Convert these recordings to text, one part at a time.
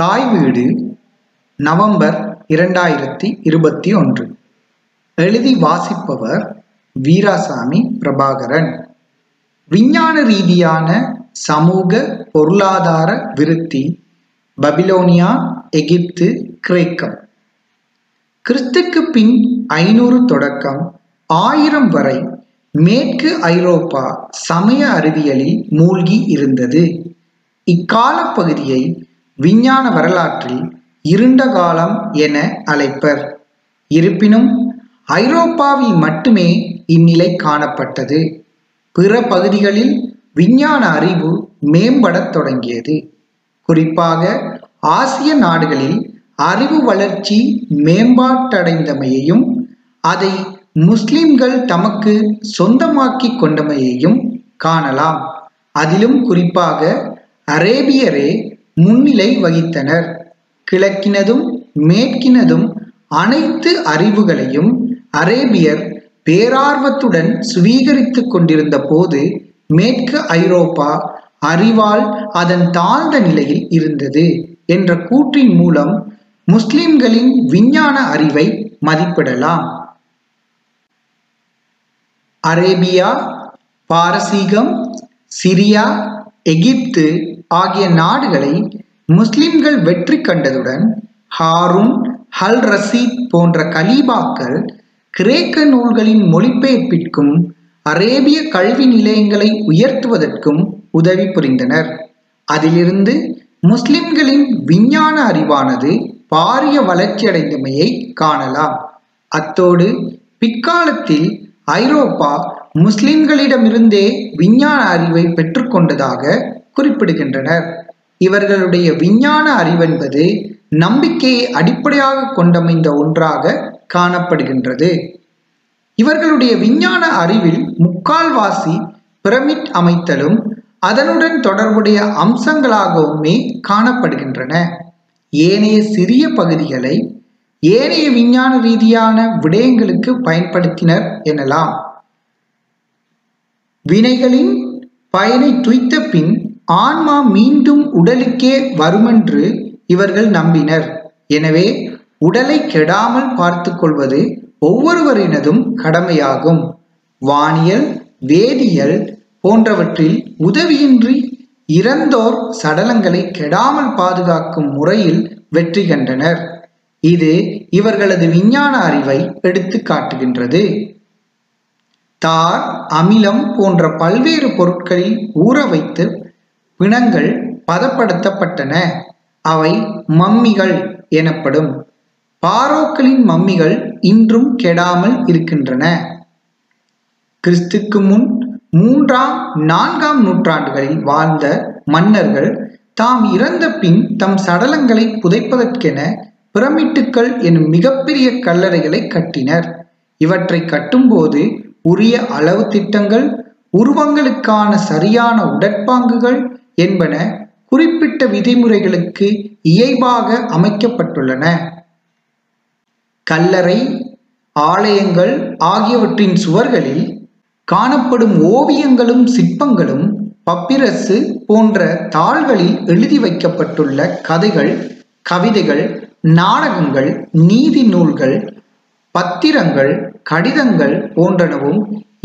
தாய் வீடு நவம்பர் இரண்டாயிரத்தி இருபத்தி ஒன்று. எழுதி வாசிப்பவர் வீராசாமி பிரபாகரன். விஞ்ஞான ரீதியான சமூக பொருளாதார விருத்தி பபிலோனியா எகிப்து கிரேக்கம். கிறிஸ்துக்கு பின் ஐநூறு தொடக்கம் ஆயிரம் வரை மேற்கு ஐரோப்பா சமய அறிவியலில் மூழ்கி இருந்தது. இக்கால பகுதியை விஞ்ஞான வரலாற்றில் இருண்ட காலம் என அழைப்பர். இருப்பினும் ஐரோப்பாவில் மட்டுமே இந்நிலை காணப்பட்டது. பிற பகுதிகளில் விஞ்ஞான அறிவு மேம்படத் தொடங்கியது. குறிப்பாக ஆசிய நாடுகளில் அறிவு வளர்ச்சி மேம்பாட்டடைந்தமையையும் அதை முஸ்லிம்கள் தமக்கு சொந்தமாக்கிக் கொண்டமையையும் காணலாம். அதிலும் குறிப்பாக அரேபியரே முன்னிலை வகித்தனர். கிழக்கினதும் மேற்கினதும் அனைத்து அறிவுகளையும் அரேபியர் பேரார்வத்துடன் சுவீகரித்துக் கொண்டிருந்த போது மேற்கு ஐரோப்பா அறிவால் அதன் தாழ்ந்த நிலையில் இருந்தது என்ற கூற்றின் மூலம் முஸ்லிம்களின் விஞ்ஞான அறிவை மதிப்பிடலாம். அரேபியா பாரசீகம் சிரியா எகிப்து ஆகிய நாடுகளை முஸ்லிம்கள் வெற்றி கண்டதுடன் ஹாரூன் ஹல் ரசீத் போன்ற கலீபாக்கள் கிரேக்க நூல்களின் மொழிபெயர்ப்பிற்கும் அரேபிய கல்வி நிலையங்களை உயர்த்துவதற்கும் உதவி புரிந்தனர். அதிலிருந்து முஸ்லிம்களின் விஞ்ஞான அறிவானது பாரிய வளர்ச்சியடைந்தமையை காணலாம். அத்தோடு பிற்காலத்தில் ஐரோப்பா முஸ்லிம்களிடமிருந்தே விஞ்ஞான அறிவை பெற்றுக்கொண்டதாக குறிப்பிடுகின்றனர். இவர்களுடைய விஞ்ஞான அறிவென்பது நம்பிக்கையை அடிப்படையாக கொண்டமைந்த ஒன்றாக காணப்படுகின்றது. இவர்களுடைய விஞ்ஞான அறிவில் முக்கால்வாசி பிரமிட் அமைத்தலும் அதனுடன் தொடர்புடைய அம்சங்களாகவுமே காணப்படுகின்றன. ஏனைய சிறிய பகுதிகளை ஏனைய விஞ்ஞான ரீதியான விடயங்களுக்கு பயன்படுத்தினர் எனலாம். வினைகளின் பயனை துய்த்த பின் ஆன்மா மீண்டும் உடலுக்கே வருமென்று இவர்கள் நம்பினர். எனவே உடலை கெடாமல் பார்த்து கொள்வது ஒவ்வொருவரினதும் கடமையாகும். வானியல் வேதியியல் போன்றவற்றில் உதவியின்றி இறந்தோர் சடலங்களை கெடாமல் பாதுகாக்கும் முறையில் வெற்றி கண்டனர். இது இவர்களது விஞ்ஞான அறிவை எடுத்து காட்டுகின்றது. தார் அமிலம் போன்ற பல்வேறு பொருட்களில் ஊற வைத்து பிணங்கள் பதப்படுத்தப்பட்டன. அவை மம்மிகள் எனப்படும். பாரோக்களின் மம்மிகள் இன்றும் கெடாமல் இருக்கின்றன. கிறிஸ்துக்கு முன் மூன்றாம் நான்காம் நூற்றாண்டுகளில் வாழ்ந்த மன்னர்கள் தாம் இறந்த பின் தம் சடலங்களை புதைப்பதற்கென பிரமிட்டுக்கள் எனும் மிகப்பெரிய கல்லறைகளை கட்டினர். இவற்றை கட்டும்போது உரிய அளவு திட்டங்கள் உருவங்களுக்கான சரியான உடற்பாங்குகள் என்பன குறிப்பிட்ட விதிமுறைகளுக்கு இயைபாக அமைக்கப்பட்டுள்ளன. கல்லறை ஆலயங்கள் ஆகியவற்றின் சுவர்களில் காணப்படும் ஓவியங்களும் சிற்பங்களும் பப்பிரசு போன்ற தாள்களில் எழுதி வைக்கப்பட்டுள்ள கதைகள் கவிதைகள் நாடகங்கள் நீதி நூல்கள் பத்திரங்கள் கடிதங்கள் போன்றனவும்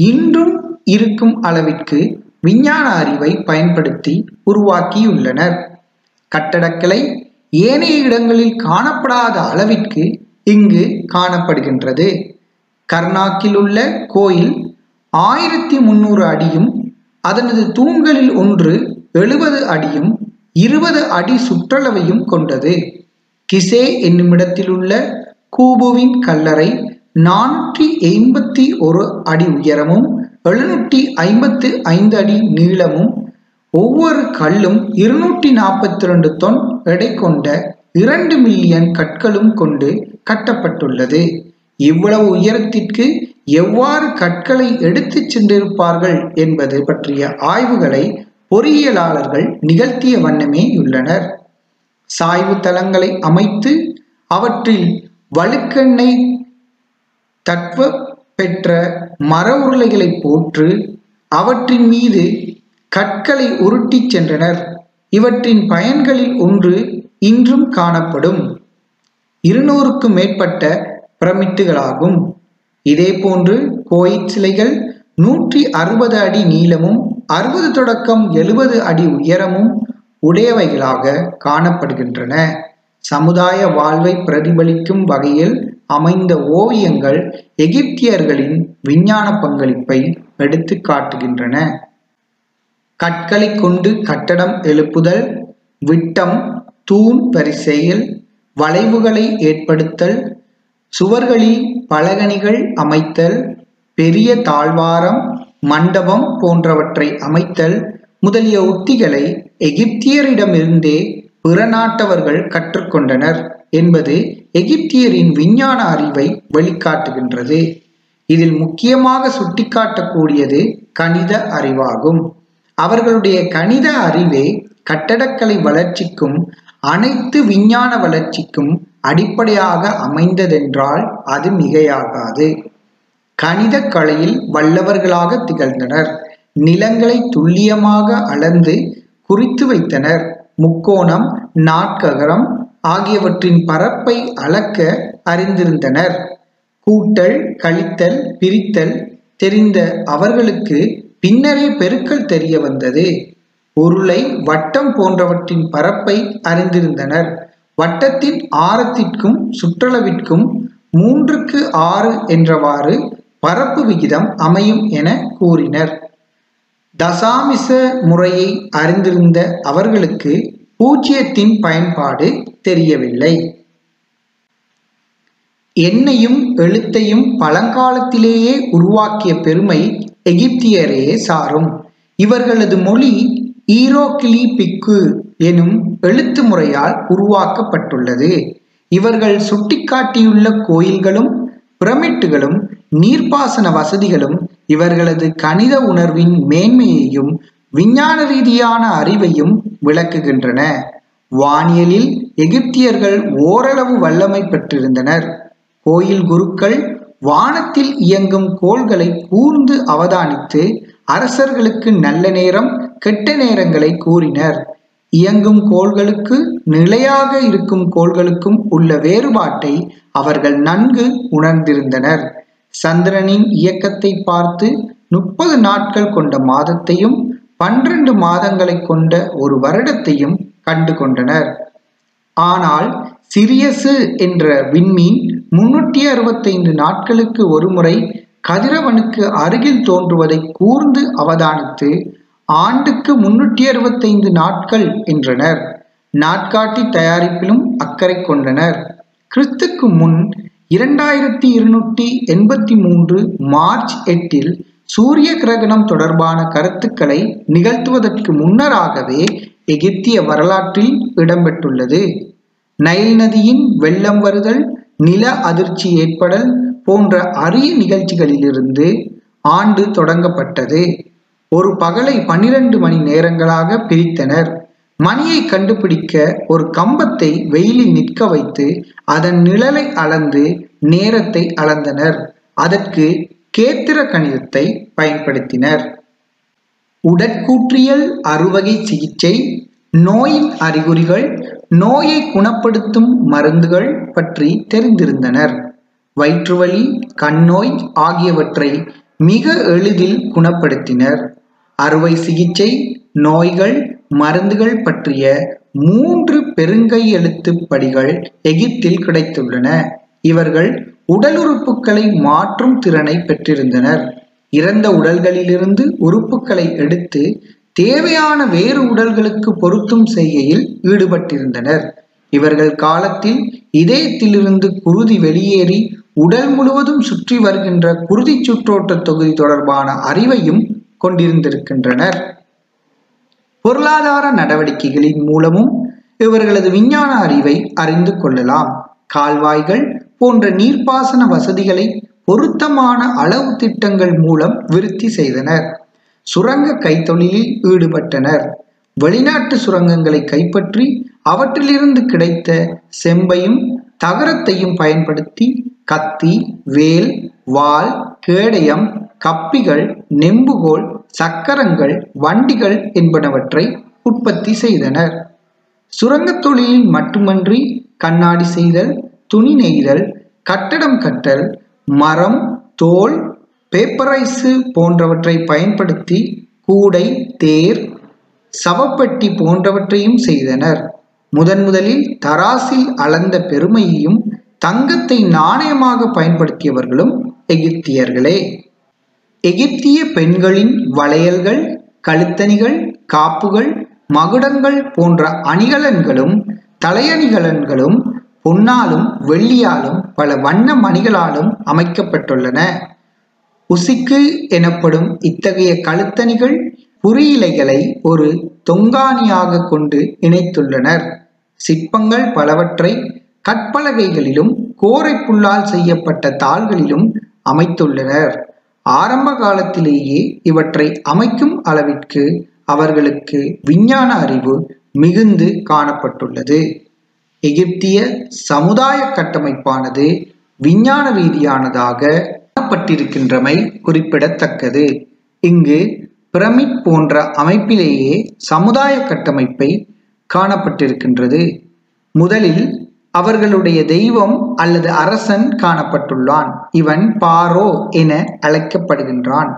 இன்றும் இருக்கும் அளவிற்கு விஞ்ஞான அறிவை பயன்படுத்தி உருவாக்கியுள்ளனர். கட்டடக்கலை ஏனைய இடங்களில் காணப்படாத அளவிற்கு இங்கு காணப்படுகின்றது. கர்நாக்கில் உள்ள கோயில் ஆயிரத்தி முன்னூறு அடியும் அதனது தூண்களில் ஒன்று எழுபது அடியும் இருபது அடி சுற்றளவையும் கொண்டது. கிசே என்னுமிடத்தில் உள்ள கூபுவின் கல்லறை நானூற்றி எண்பத்தி ஒரு அடி உயரமும் எழுநூற்றி ஐம்பத்து ஐந்து அடி நீளமும் ஒவ்வொரு கல்லும் இருநூற்றி நாற்பத்தி ரெண்டு தொன் எடை கொண்ட இரண்டு மில்லியன் கற்களும் கொண்டு கட்டப்பட்டுள்ளது. இவ்வளவு உயரத்திற்கு எவ்வாறு கற்களை எடுத்துச் சென்றிருப்பார்கள் என்பது பற்றிய ஆய்வுகளை பொறியியலாளர்கள் நிகழ்த்திய வண்ணமே உள்ளனர். சாய்வு தளங்களை அமைத்து அவற்றில் வழுக்கெண்ணெய் தட்வ பெற்ற மர உருளைகளை போற்று அவற்றின் மீது கற்களை உருட்டிச் சென்றனர். இவற்றின் பயன்களில் ஒன்று இன்றும் காணப்படும். இருநூறுக்கும் மேற்பட்ட பிரமிட்டுகளாகும். இதேபோன்று கோயிற் சிலைகள் நூற்றி அறுபது அடி நீளமும் அறுபது தொடக்கம் எழுபது அடி உயரமும் உடையவைகளாக காணப்படுகின்றன. சமுதாய வாழ்வை பிரதிபலிக்கும் வகையில் அமைந்த ஓவியங்கள் எகிப்தியர்களின் விஞ்ஞான பங்களிப்பை எடுத்து காட்டுகின்றன. கற்களை கொண்டு கட்டடம் எழுப்புதல் விட்டம் தூண் வரிசையில் வளைவுகளை ஏற்படுத்தல் சுவர்களில் பலகணிகள் அமைத்தல் பெரிய தாழ்வாரம் மண்டபம் போன்றவற்றை அமைத்தல் முதலிய உத்திகளை எகிப்தியரிடமிருந்தே பிற நாட்டவர்கள் கற்றுக்கொண்டனர். என்பது எகிப்தியரின் விஞ்ஞான அறிவை வெளிக்காட்டுகின்றது இதில் முக்கியமாக சுட்டிக்காட்டக்கூடியது கணித அறிவாகும். அவர்களுடைய கணித அறிவே கட்டடக்கலை வளர்ச்சிக்கும் அனைத்து விஞ்ஞான வளர்ச்சிக்கும் அடிப்படையாக அமைந்ததென்றால் அது மிகையாகாது. கணித கலையில் வல்லவர்களாக திகழ்ந்தனர். நிலங்களை துல்லியமாக அளந்து குறித்து வைத்தனர். முக்கோணம் நாட்ககரம் ஆகியவற்றின் பரப்பை அளக்க அறிந்திருந்தனர். கூட்டல் கழித்தல் பிரித்தல் தெரிந்த அவர்களுக்கு பின்னரே பெருக்கல் தெரிய வந்தது. உருளை வட்டம் போன்றவற்றின் பரப்பை அறிந்திருந்தனர். வட்டத்தின் ஆரத்திற்கும் சுற்றளவிற்கும் மூன்றுக்கு ஆறு என்றவாறு பரப்பு விகிதம் அமையும் என கூறினர். தசாமிச முறையை அறிந்திருந்த அவர்களுக்கு பூஜ்ஜியத்தின் பயன்பாடு தெரியவில்லை. எண்ணையும் எழுத்தையும் பழங்காலத்திலேயே உருவாக்கிய பெருமை எகிப்தியரையே சாரும். இவர்களது மொழி ஈரோக்கிலிபிக்கு எனும் எழுத்து முறையால் உருவாக்கப்பட்டுள்ளது. இவர்கள் சுட்டிக்காட்டியுள்ள கோயில்களும் பிரமிட்டுகளும் நீர்ப்பாசன வசதிகளும் இவர்களது கணித உணர்வின் மேன்மையையும் விஞ்ஞான ரீதியான அறிவையும் விளக்குகின்றன. வானியலில் எகிப்தியர்கள் ஓரளவு வல்லமை பெற்றிருந்தனர். கோயில் குருக்கள் வானத்தில் இயங்கும் கோள்களை கூர்ந்து அவதானித்து அரசர்களுக்கு நல்ல நேரம் கெட்ட நேரங்களை கூறினர். இயங்கும் கோள்களுக்கு நிலையாக இருக்கும் கோள்களுக்கும் உள்ள வேறுபாட்டை அவர்கள் நன்கு உணர்ந்திருந்தனர். சந்திரனின் இயக்கத்தை பார்த்து முப்பது நாட்கள் கொண்ட மாதத்தையும் பன்னிரண்டு மாதங்களை கொண்ட ஒரு வருடத்தையும் கண்டு கொண்டனர். ஆனால் சிரியசு என்ற விண்மீன் முன்னூற்றி அறுபத்தைந்து நாட்களுக்கு ஒருமுறை கதிரவனுக்கு அருகில் தோன்றுவதை கூர்ந்து அவதானித்து ஆண்டுக்கு முன்னூற்றி அறுபத்தைந்து நாட்கள் என்றனர். நாட்காட்டி தயாரிப்பிலும் அக்கறை கொண்டனர். கிறிஸ்துக்கு முன் இரண்டாயிரத்தி இருநூற்றி எண்பத்தி மூன்று மார்ச் எட்டில் சூரிய கிரகணம் தொடர்பான கருத்துக்களை நிகழ்த்துவதற்கு முன்னராகவே எகிப்திய வரலாற்றில் இடம்பெற்றுள்ளது. நைல் நதியின் வெள்ளம் வருதல் நில அதிர்ச்சி ஏற்படல் போன்ற அரிய நிகழ்ச்சிகளிலிருந்து ஆண்டு தொடங்கப்பட்டது. ஒரு பகலை பனிரெண்டு மணி நேரங்களாக பிரித்தனர். மணியை கண்டுபிடிக்க ஒரு கம்பத்தை வெயிலில் நிற்க வைத்து அதன் நிழலை அளந்து நேரத்தை அளந்தனர். அதற்கு கேத்திர கணிதத்தை பயன்படுத்தினர். உடற்கூற்றியல் அறுவகை சிகிச்சை நோயின் அறிகுறிகள் நோயை குணப்படுத்தும் மருந்துகள் பற்றி தெரிந்திருந்தனர். வயிற்றுவலி கண்ணோய் ஆகியவற்றை மிக எளிதில் குணப்படுத்தினர். அறுவை சிகிச்சை நோய்கள் மருந்துகள் பற்றிய மூன்று பெருங்கை எழுத்து படிகள் எகிப்தில் கிடைத்துள்ளன. இவர்கள் உடல் உறுப்புகளை மாற்றும் திறனை பெற்றிருந்தனர். இறந்த உடல்களிலிருந்து உறுப்புகளை எடுத்து தேவையான வேறு உடல்களுக்கு பொருத்தும் செய்கையில் ஈடுபட்டிருந்தனர். இவர்கள் காலத்தில் இதயத்திலிருந்து குருதி வெளியேறி உடல் முழுவதும் சுற்றி வருகின்ற குருதி சுற்றோட்ட தொகுதி தொடர்பான அறிவையும் கொண்டிருந்திருக்கின்றனர். பொருளாதார நடவடிக்கைகளின் மூலமும் இவர்களது விஞ்ஞான அறிவை அறிந்து கொள்ளலாம். கால்வாய்கள் போன்ற நீர்ப்பாசன வசதிகளை பொருத்தமான அளவு திட்டங்கள் மூலம் விருத்தி செய்தனர். சுரங்க கைத்தொழிலில் ஈடுபட்டனர். வெளிநாட்டு சுரங்கங்களை கைப்பற்றி அவற்றிலிருந்து கிடைத்த செம்பையும் தகரத்தையும் பயன்படுத்தி கத்தி வேல் வாள் கேடயம் கப்பிகள் நெம்புகோல் சக்கரங்கள் வண்டிகள் என்பனவற்றை உற்பத்தி செய்தனர். சுரங்கத் தொழிலில் மட்டுமன்றி கண்ணாடி செய்தல் துணி நெய்தல் கட்டடம் கட்டல் மரம் தோல் பேப்பரைஸு போன்றவற்றை பயன்படுத்தி கூடை தேர் சவப்பெட்டி போன்றவற்றையும் செய்தனர். முதன் முதலில் தராசில் அளந்த பெருமையையும் தங்கத்தை நாணயமாக பயன்படுத்தியவர்களும் எகிப்தியர்களே. எகிப்திய பெண்களின் வளையல்கள் கழுத்தணிகள் காப்புகள் மகுடங்கள் போன்ற அணிகலன்களும் தலையணிகலன்களும் பொன்னாலும் வெள்ளியாலும் பல வண்ண மணிகளாலும் அமைக்கப்பட்டுள்ளன. உசிக்கு எனப்படும் இத்தகைய கழுத்தணிகள் புரியிலைகளை ஒரு தொங்காணியாக கொண்டு இணைத்துள்ளனர். சிற்பங்கள் பலவற்றை கற்பலகைகளிலும் கோரை செய்யப்பட்ட தாள்களிலும் அமைத்துள்ளனர். ஆரம்ப காலத்திலேயே இவற்றை அமைக்கும் அளவிற்கு அவர்களுக்கு விஞ்ஞான அறிவு மிகுந்து காணப்பட்டுள்ளது. எகிப்திய சமுதாய கட்டமைப்பானது விஞ்ஞான ரீதியானதாக காணப்பட்டிருக்கின்றமை குறிப்பிடத்தக்கது. இங்கு பிரமிட் போன்ற அமைப்பிலேயே சமுதாய கட்டமைப்பை காணப்பட்டிருக்கின்றது. முதலில் அவர்களுடைய தெய்வம் அல்லது அரசன் காணப்பட்டுள்ளான். இவன் பாரோ என அழைக்கப்படுகின்றான்.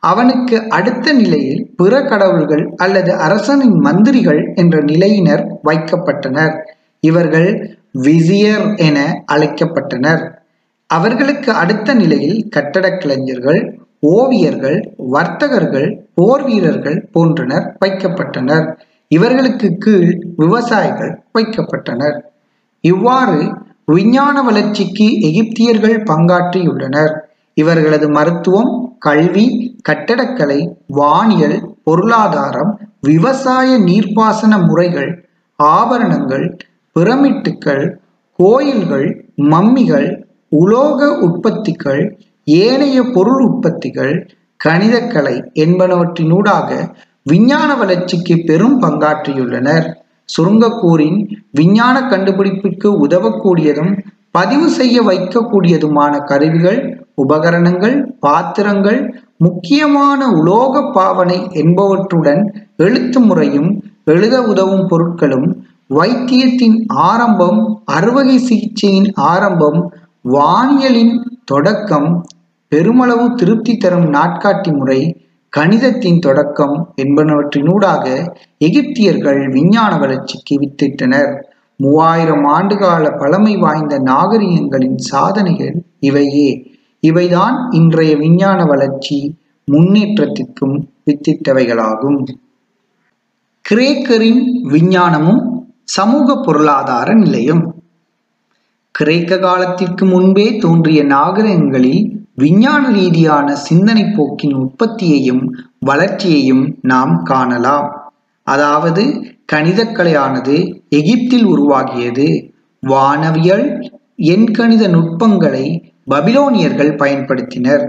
அவனுக்கு அடுத்த நிலையில் பிற கடவுள்கள் அல்லது அரசனின் மந்திரிகள் என்ற நிலையினர் வைக்கப்பட்டனர். இவர்கள் விசியர் என அழைக்கப்பட்டனர். அவர்களுக்கு அடுத்த நிலையில் கட்டடக் கலைஞர்கள் ஓவியர்கள் வர்த்தகர்கள் போர் வீரர்கள் போன்றனர் வைக்கப்பட்டனர். இவர்களுக்கு கீழ் விவசாயிகள் வைக்கப்பட்டனர். இவ்வாறு விஞ்ஞான வளர்ச்சிக்கு எகிப்தியர்கள் பங்காற்றியுள்ளனர். இவர்களது மருத்துவம் கல்வி கட்டடக்கலை வானியல் பொருளாதாரம் விவசாய நீர்ப்பாசன முறைகள் ஆபரணங்கள் பிரமிட்டுக்கள் கோயில்கள் மம்மிகள் உலோக உற்பத்திகள் ஏனைய பொருள் உற்பத்திகள் கணிதக்கலை என்பனவற்றினூடாக விஞ்ஞான வளர்ச்சிக்கு பெரும் பங்காற்றியுள்ளனர். சுருங்கக்கூறின் விஞ்ஞான கண்டுபிடிப்புக்கு உதவக்கூடியதும் பதிவு செய்ய வைக்கக்கூடியதுமான கருவிகள் உபகரணங்கள் பாத்திரங்கள் முக்கியமான உலோக பாவனை என்பவற்றுடன் எழுத்து முறையும் எழுத உதவும் பொருட்களும் வைத்தியத்தின் ஆரம்பம் அறுவகை சிகிச்சையின் ஆரம்பம் வானியலின் தொடக்கம் பெருமளவு திருப்தி தரும் நாட்காட்டி முறை கணிதத்தின் தொடக்கம் என்பனவற்றினூடாக எகிப்தியர்கள் விஞ்ஞான வளர்ச்சிக்கு வித்திட்டனர். மூவாயிரம் ஆண்டுகால பழமை வாய்ந்த நாகரிகங்களின் சாதனைகள் இவையே. இவைதான் இன்றைய விஞ்ஞான வளர்ச்சி முன்னேற்றத்திற்கும் வித்திட்டவைகளாகும். கிரேக்கரின் விஞ்ஞானமும் சமூக பொருளாதார நிலையம். கிரேக்க காலத்திற்கு முன்பே தோன்றிய நாகரிகங்களில் விஞ்ஞான ரீதியான சிந்தனை போக்கின் உற்பத்தியையும் வளர்ச்சியையும் நாம் காணலாம். அதாவது கணிதக்கலையானது எகிப்தில் உருவாகியது. வானவியல் எண்கணித நுட்பங்களை பபிலோனியர்கள் பயன்படுத்தினர்.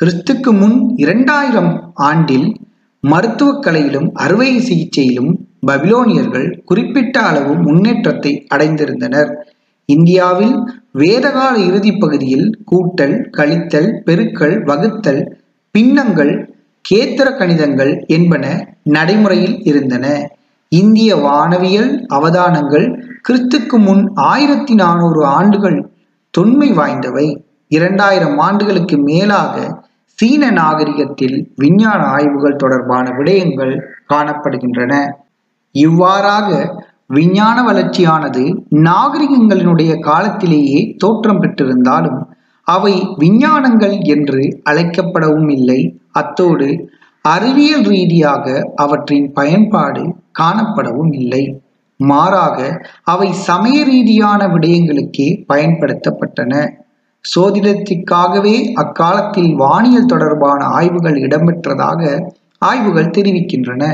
கிறிஸ்துக்கு முன் இரண்டாயிரம் ஆண்டில் மருத்துவக் கலையிலும் அறுவை சிகிச்சையிலும் பபிலோனியர்கள் குறிப்பிட்ட அளவு முன்னேற்றத்தை அடைந்திருந்தனர். இந்தியாவில் வேதகால இறுதி பகுதியில் கூட்டல் கழித்தல் பெருக்கல் வகுத்தல் பின்னங்கள் கேத்திர கணிதங்கள் என்பன நடைமுறையில் இருந்தன. இந்திய வானவியல் அவதானங்கள் கிறிஸ்துக்கு முன் ஆயிரத்தி நானூறு ஆண்டுகள் தொன்மை வாய்ந்தவை. இரண்டாயிரம் ஆண்டுகளுக்கு மேலாக சீன நாகரிகத்தில் விஞ்ஞான ஆய்வுகள் தொடர்பான விடயங்கள் காணப்படுகின்றன. இவ்வாறாக விஞ்ஞான வளர்ச்சியானது நாகரிகங்களினுடைய காலத்திலேயே தோற்றம் பெற்றிருந்தாலும் அவை விஞ்ஞானங்கள் என்று அழைக்கப்படவும் இல்லை. அத்தோடு அறிவியல் ரீதியாக அவற்றின் பயன்பாடு காணப்படவும் இல்லை. மாறாக அவை சமய ரீதியான விடயங்களுக்கே பயன்படுத்தப்பட்டன. சோதிடத்திற்காகவே அக்காலத்தில் வானியல் தொடர்பான ஆய்வுகள் இடம்பெற்றதாக ஆய்வுகள் தெரிவிக்கின்றன.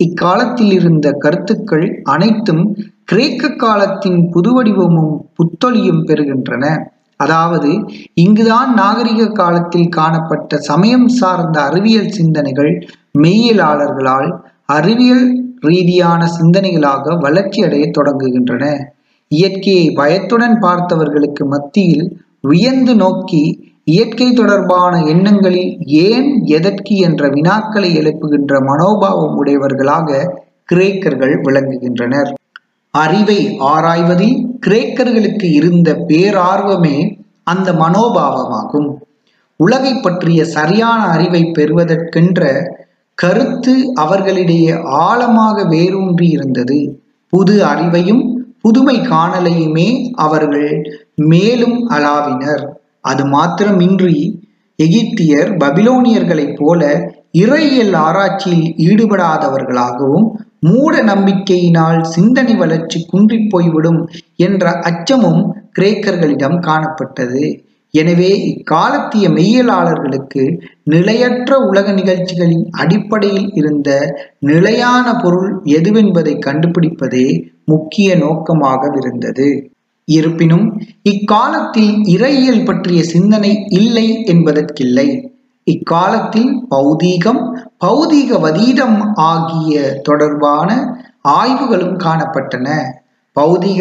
இக்காலத்தில் இருந்த கருத்துக்கள் அனைத்தும் கிரேக்க காலத்தின் புதுவடிவமும் புத்தொழியும் பெறுகின்றன. அதாவது இங்குதான் நாகரிக காலத்தில் காணப்பட்ட சமயம் சார்ந்த அறிவியல் சிந்தனைகள் மெய்யியலாளர்களால் அறிவியல் ரீதியான சிந்தனைகளாக வளர்ச்சியடைய தொடங்குகின்றன. இயற்கையை பயத்துடன் பார்த்தவர்களுக்கு மத்தியில் வியந்து நோக்கி இயற்கை தொடர்பான எண்ணங்களில் ஏன் எதற்கு என்ற வினாக்களை எழுப்புகின்ற மனோபாவம் உடையவர்களாக கிரேக்கர்கள் விளங்குகின்றனர். அறிவை ஆராய்வதில் கிரேக்கர்களுக்கு இருந்த பேரார்வமே அந்த மனோபாவமாகும். உலகை பற்றிய சரியான அறிவை பெறுவதற்கென்ற கருத்து அவர்களிடையே ஆழமாக வேரூன்றி இருந்தது. புது அறிவையும் புதுமை காணலையுமே அவர்கள் மேலும் அளாவினர் அது மாத்திரமின்றி எகிப்தியர் பபிலோனியர்களைப் போல இறையியல் ஆராய்ச்சியில் ஈடுபடாதவர்களாகவும் மூட நம்பிக்கையினால் சிந்தனை வளர்ச்சி குன்றிப் போய்விடும் என்ற அச்சமும் கிரேக்கர்களிடம் காணப்பட்டது. எனவே இக்காலத்திய மெய்யலாளர்களுக்கு நிலையற்ற உலக நிகழ்ச்சிகளின் அடிப்படையில் இருந்த நிலையான பொருள் எதுவென்பதை கண்டுபிடிப்பதே முக்கிய நோக்கமாக இருந்தது இருப்பினும் இக்காலத்தில் இறையியல் பற்றிய சிந்தனை இல்லை என்பதற்கில்லை. இக்காலத்தில் பௌதீகம் பௌதீகவதீதம் ஆகிய தொடர்பான ஆய்வுகளும் காணப்பட்டன. பௌதிக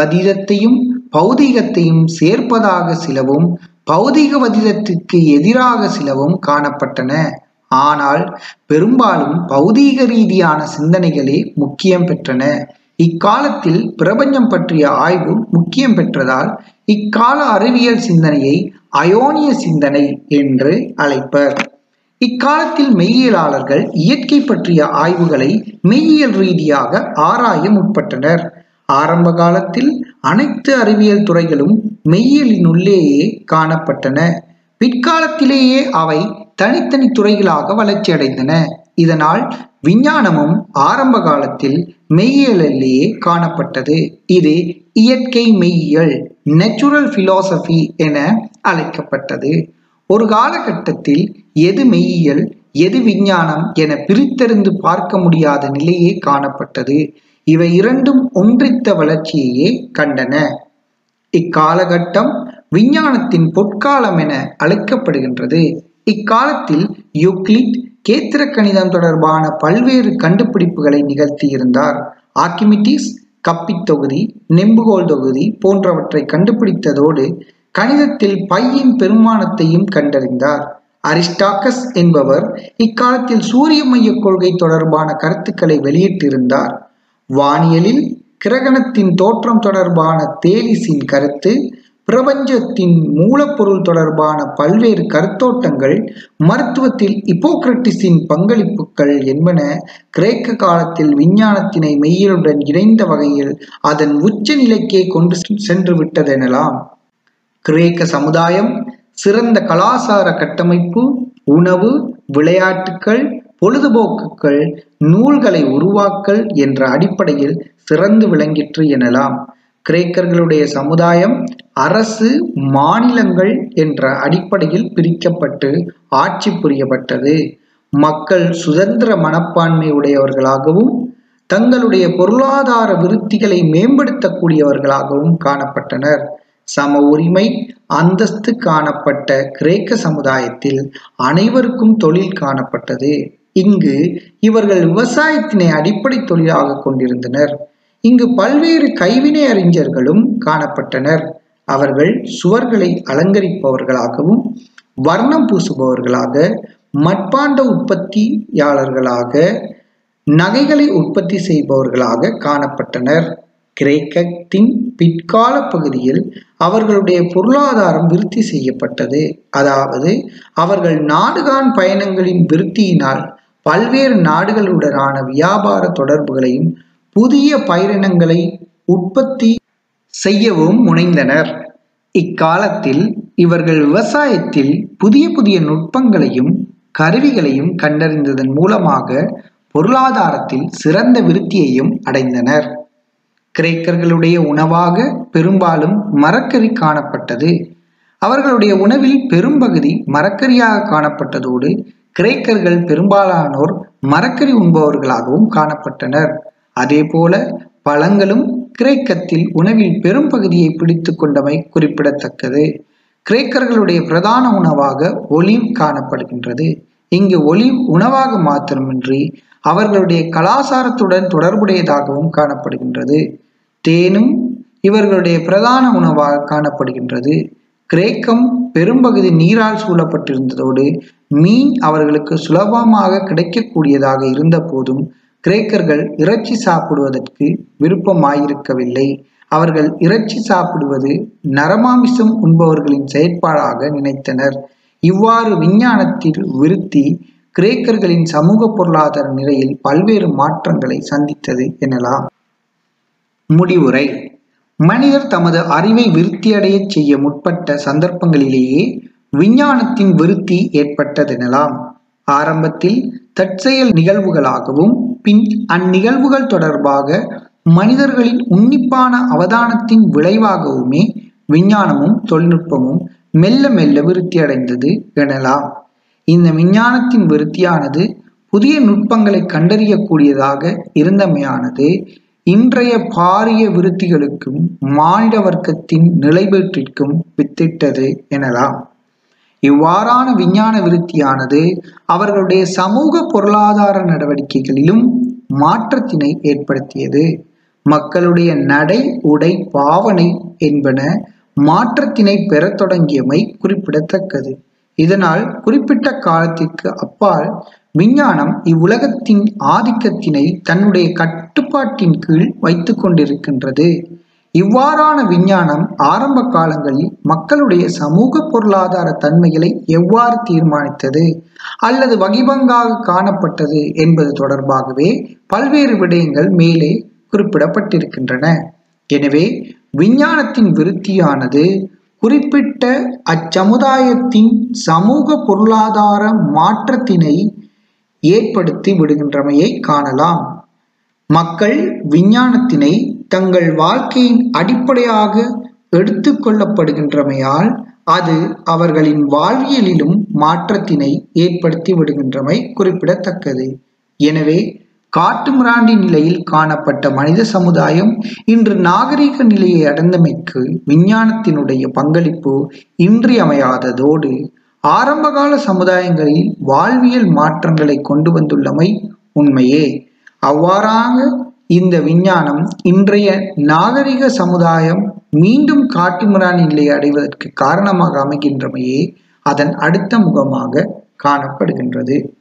வதீதத்தையும் பௌதீகத்தையும் சேர்ப்பதாக சிலவும் பௌதீகவதீதத்திற்கு எதிராக சிலவும் காணப்பட்டன. ஆனால் பெரும்பாலும் பௌதீக ரீதியான சிந்தனைகளே முக்கியம் பெற்றன. இக்காலத்தில் பிரபஞ்சம் பற்றிய ஆய்வு முக்கியம் பெற்றதால் இக்கால அறிவியல் சிந்தனையை அயோனிய சிந்தனை என்று அழைப்பர். இக்காலத்தில் மெய்யியலாளர்கள் இயற்கை பற்றிய ஆய்வுகளை மெய்யியல் ரீதியாக ஆராய முற்பட்டனர். ஆரம்ப காலத்தில் அனைத்து அறிவியல் துறைகளும் மெய்யியலினுள்ளேயே காணப்பட்டன. பிற்காலத்திலேயே அவை தனித்தனி துறைகளாக வளர்ச்சியடைந்தன. இதனால் விஞ்ஞானமும் ஆரம்ப காலத்தில் மெய்யியலிலேயே காணப்பட்டது. இது இயற்கை மெய்யியல் நேச்சுரல் பிலாசபி என அழைக்கப்பட்டது. ஒரு காலகட்டத்தில் எது மெய்யியல் எது விஞ்ஞானம் என பிரித்தறிந்து பார்க்க முடியாத நிலையே காணப்பட்டது. இவை இரண்டும் ஒன்றித்த வளர்ச்சியையே கண்டன. இக்காலகட்டம் விஞ்ஞானத்தின் பொற்காலம் என அழைக்கப்படுகின்றது. இக்காலத்தில் யூக்ளிட் கேத்திர கணிதம் தொடர்பான பல்வேறு கண்டுபிடிப்புகளை நிகழ்த்தியிருந்தார். ஆக்கிமிட்டிஸ் கப்பித் தொகுதி நெம்புகோல் தொகுதி போன்றவற்றை கண்டுபிடித்ததோடு கணிதத்தில் பையின் பெருமானத்தையும் கண்டறிந்தார். அரிஸ்டாக்கஸ் என்பவர் இக்காலத்தில் சூரிய மைய கொள்கை தொடர்பான கருத்துக்களை வெளியிட்டிருந்தார். வானியலில் கிரகணத்தின் தோற்றம் தொடர்பான தேலிஸின் கருத்து பிரபஞ்சத்தின் மூலப்பொருள் தொடர்பான பல்வேறு கருத்தோட்டங்கள் மருத்துவத்தில் இப்போக்ரட்டிஸின் பங்களிப்புகள் என்பன கிரேக்க காலத்தில் விஞ்ஞானத்தினை மெய்யலுடன் இணைந்த வகையில் அதன் உச்ச நிலைக்கே கொண்டு சென்று விட்டதெனலாம் கிரேக்க சமுதாயம் சிறந்த கலாசார கட்டமைப்பு உணவு விளையாட்டுக்கள் பொழுதுபோக்குகள் நூல்களை உருவாக்கல் என்ற அடிப்படையில் சிறந்து விளங்கிற்று எனலாம். கிரேக்கர்களுடைய சமுதாயம் அரசு மாநிலங்கள் என்ற அடிப்படையில் பிரிக்கப்பட்டு ஆட்சி புரியப்பட்டது. மக்கள் சுதந்திர மனப்பான்மை உடையவர்களாகவும் தங்களுடைய பொருளாதார விருத்திகளை மேம்படுத்தக்கூடியவர்களாகவும் காணப்பட்டனர். சம உரிமை அந்தஸ்து காணப்பட்ட கிரேக்க சமுதாயத்தில் அனைவருக்கும் தொழில் காணப்பட்டது. இங்கு இவர்கள் விவசாயத்தினை அடிப்படை தொழிலாக கொண்டிருந்தனர். இங்கு பல்வேறு கைவினை அறிஞர்களும் காணப்பட்டனர். அவர்கள் சுவர்களை அலங்கரிப்பவர்களாகவும் வர்ணம் பூசுபவர்களாக மட்பாண்ட உற்பத்தியாளர்களாக நகைகளை உற்பத்தி செய்பவர்களாக காணப்பட்டனர். கிரேக்கத்தின் பிற்கால பகுதியில் அவர்களுடைய பொருளாதாரம் விருத்தி செய்யப்பட்டது. அதாவது அவர்கள் நாடுகான் பயணங்களின் விருத்தியினால் பல்வேறு நாடுகளுடனான வியாபார தொடர்புகளையும் புதிய பயிரினங்களை உற்பத்தி செய்யவும் முனைந்தனர். இக்காலத்தில் இவர்கள் விவசாயத்தில் புதிய புதிய நுட்பங்களையும் கருவிகளையும் கண்டறிந்ததன் மூலமாக பொருளாதாரத்தில் சிறந்த விருத்தியையும் அடைந்தனர். கிரேக்கர்களுடைய உணவாக பெரும்பாலும் மரக்கறி காணப்பட்டது. அவர்களுடைய உணவில் பெரும்பகுதி மரக்கறியாக காணப்பட்டதோடு கிரேக்கர்கள் பெரும்பாலானோர் மரக்கறி உண்பவர்களாகவும் காணப்பட்டனர். அதேபோல பழங்களும் கிரேக்கத்தில் உணவில் பெரும் பகுதியை பிடித்து கொண்டமை குறிப்பிடத்தக்கது. கிரேக்கர்களுடைய பிரதான உணவாக ஒலிவ் காணப்படுகின்றது. இங்கு ஒலிவ் உணவாக மாத்திரமின்றி அவர்களுடைய கலாச்சாரத்துடன் தொடர்புடையதாகவும் காணப்படுகின்றது. தேனும் இவர்களுடைய பிரதான உணவாக காணப்படுகின்றது. கிரேக்கம் பெரும்பகுதி நீரால் சூழப்பட்டிருந்ததோடு மீன் அவர்களுக்கு சுலபமாக கிடைக்கக்கூடியதாக இருந்த போதும் கிரேக்கர்கள் இறைச்சி சாப்பிடுவதற்கு விருப்பமாயிருக்கவில்லை. அவர்கள் இறைச்சி சாப்பிடுவது நரமாமிசம் உண்பவர்களின் செயற்பாடாக நினைத்தனர். இவ்வாறு விஞ்ஞானத்தில் விருத்தி கிரேக்கர்களின் சமூக பொருளாதார நிலையில் பல்வேறு மாற்றங்களை சந்தித்தது எனலாம். முடிவுரை. மனிதர் தமது அறிவை விருத்தியடைய செய்ய முற்பட்ட சந்தர்ப்பங்களிலேயே விஞ்ஞானத்தின் விருத்தி ஏற்பட்டதெனலாம். ஆரம்பத்தில் தற்செயல் நிகழ்வுகளாகவும் பின் அந்நிகழ்வுகள் தொடர்பாக மனிதர்களின் உன்னிப்பான அவதானத்தின் விளைவாகவுமே விஞ்ஞானமும் தொழில்நுட்பமும் மெல்ல மெல்ல விருத்தியடைந்தது எனலாம். இந்த விஞ்ஞானத்தின் விருத்தியானது புதிய நுட்பங்களை கண்டறியக்கூடியதாக இருந்தமையானது இன்றைய பாரிய விருத்திகளுக்கும் மானிட வர்க்கத்தின் நிலைபேற்றிற்கும் வித்திட்டது எனலாம். இவ்வாறான விஞ்ஞான விருத்தியானது அவர்களுடைய சமூக பொருளாதார நடவடிக்கைகளிலும் மாற்றத்தினை ஏற்படுத்தியது. மக்களுடைய நடை உடை பாவனை என்பன மாற்றத்தினை பெறத் தொடங்கியமை குறிப்பிடத்தக்கது. இதனால் குறிப்பிட்ட காலத்திற்கு அப்பால் விஞ்ஞானம் இவ்வுலகத்தின் ஆதிக்கத்தினை தன்னுடைய கட்டுப்பாட்டின் கீழ் வைத்து கொண்டிருக்கின்றது. இவ்வாறான விஞ்ஞானம் ஆரம்ப காலங்களில் மக்களுடைய சமூக பொருளாதார தன்மைகளை எவ்வாறு தீர்மானித்தது? அல்லது வகிபங்காக காணப்பட்டது என்பது தொடர்பாகவே பல்வேறு விடயங்கள் மேலே குறிப்பிடப்பட்டிருக்கின்றன. எனவே விஞ்ஞானத்தின் விருத்தியானது குறிப்பிட்ட அச்சமுதாயத்தின் சமூக பொருளாதார மாற்றத்தினை ஏற்படுத்தி விடுகின்றமையை காணலாம். மக்கள் விஞ்ஞானத்தினை தங்கள் வாழ்க்கையின் அடிப்படையாக எடுத்துக்கொள்ளப்படுகின்றமையால் அது அவர்களின் வாழ்வியலிலும் மாற்றத்தினை ஏற்படுத்தி விடுகின்றமை குறிப்பிடத்தக்கது. எனவே காட்டுமிராண்டி நிலையில் காணப்பட்ட மனித சமுதாயம் இன்று நாகரிக நிலையை அடைந்தமைக்கு விஞ்ஞானத்தினுடைய பங்களிப்பு இன்றியமையாததோடு ஆரம்பகால சமுதாயங்களில் வாழ்வியல் மாற்றங்களை கொண்டு வந்துள்ளமை உண்மையே. அவ்வாறாக இந்த விஞ்ஞானம் இன்றைய நாகரிக சமுதாயம் மீண்டும் காட்டுமிரான் நிலையை அடைவதற்கு காரணமாக அமைகின்றமையே அதன் அடுத்த முகமாக காணப்படுகின்றது.